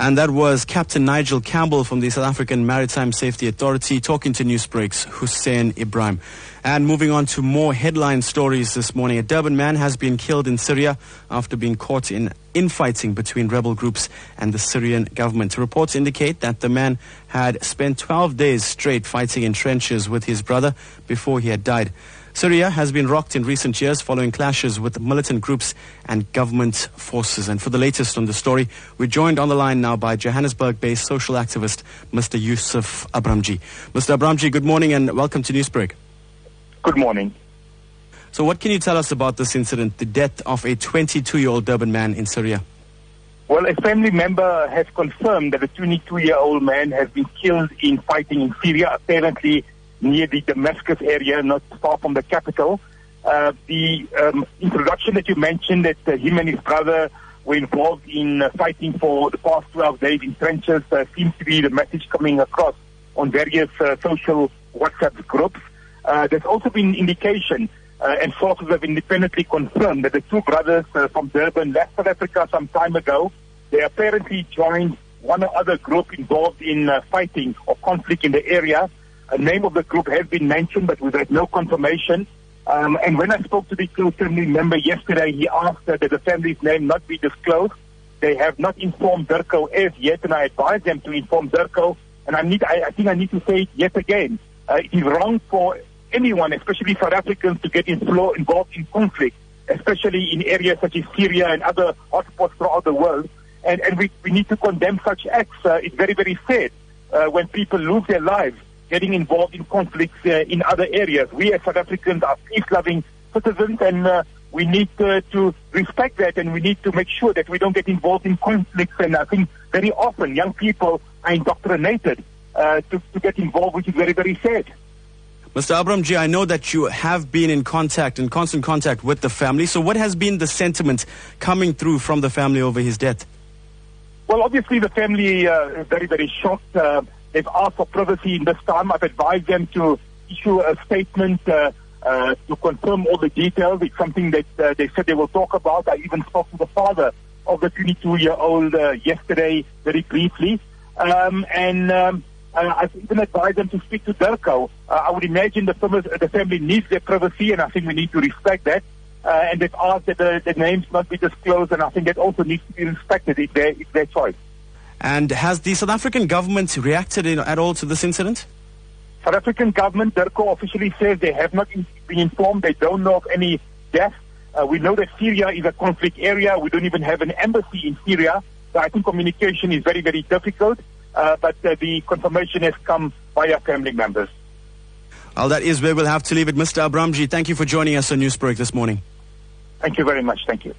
And that was Captain Nigel Campbell from the South African Maritime Safety Authority talking to Newsbreak's Hussein Ibrahim. And moving on to more headline stories this morning. A Durban man has been killed in Syria after being caught in infighting between rebel groups and the Syrian government. Reports indicate that the man had spent 12 days straight fighting in trenches with his brother before he had died. Syria has been rocked in recent years following clashes with militant groups and government forces. And for the latest on the story, we're joined on the line now by Johannesburg-based social activist Mr. Yusuf Abramjee. Mr. Abramjee, good morning and welcome to Newsbreak. Good morning. So what can you tell us about this incident, the death of a 22-year-old Durban man in Syria? Well, a family member has confirmed that a 22-year-old man has been killed in fighting in Syria. Apparently, near the Damascus area, not far from the capital. Uh, the um, introduction that you mentioned that uh, him and his brother were involved in uh, fighting for the past 12 days in trenches uh, seems to be the message coming across on various uh, social WhatsApp groups. Uh, there's also been indication and sources have independently confirmed that the two brothers from Durban left South Africa some time ago. They apparently joined one other group involved in fighting or conflict in the area name of the group has been mentioned, but we've had no confirmation. Um, and when I spoke to the family member yesterday, he asked that the family's name not be disclosed. They have not informed DIRCO as yet, and I advise them to inform DIRCO. And I need, I, I think I need to say it yet again. Uh, it is wrong for anyone, especially South Africans, to get involved in conflict, especially in areas such as Syria and other hotspots throughout the world. And, and we, we need to condemn such acts. Uh, it's very, very sad uh, when people lose their lives getting involved in conflicts uh, in other areas. We as South Africans are peace-loving citizens and uh, we need uh, to respect that and we need to make sure that we don't get involved in conflicts. And I think very often young people are indoctrinated uh, to, to get involved, which is very, very sad. Mr. Abramjee, I know that you have been in contact, in constant contact with the family. So what has been the sentiment coming through from the family over his death? Well, obviously the family uh, is very, very shocked. Uh, They've asked for privacy in this time. I've advised them to issue a statement uh, uh, to confirm all the details. It's something that uh, they said they will talk about. I even spoke to the father of the 22-year-old uh, yesterday very briefly. Um, and um, uh, I've even advised them to speak to DIRCO. Uh, I would imagine the, family, the family needs their privacy, and I think we need to respect that. and they've asked that the, the, names not be disclosed, and I think that also needs to be respected. It's their, it's their choice. And has the South African government reacted in, at all to this incident? South African government, DIRCO officially says they have not been informed. They don't know of any deaths. Uh, we know that Syria is a conflict area. We don't even have an embassy in Syria. So I think communication is very, very difficult. Uh, but uh, the confirmation has come via family members. Well, that is where we'll have to leave it. Mr. Abramjee, thank you for joining us on Newsbreak this morning. Thank you very much. Thank you.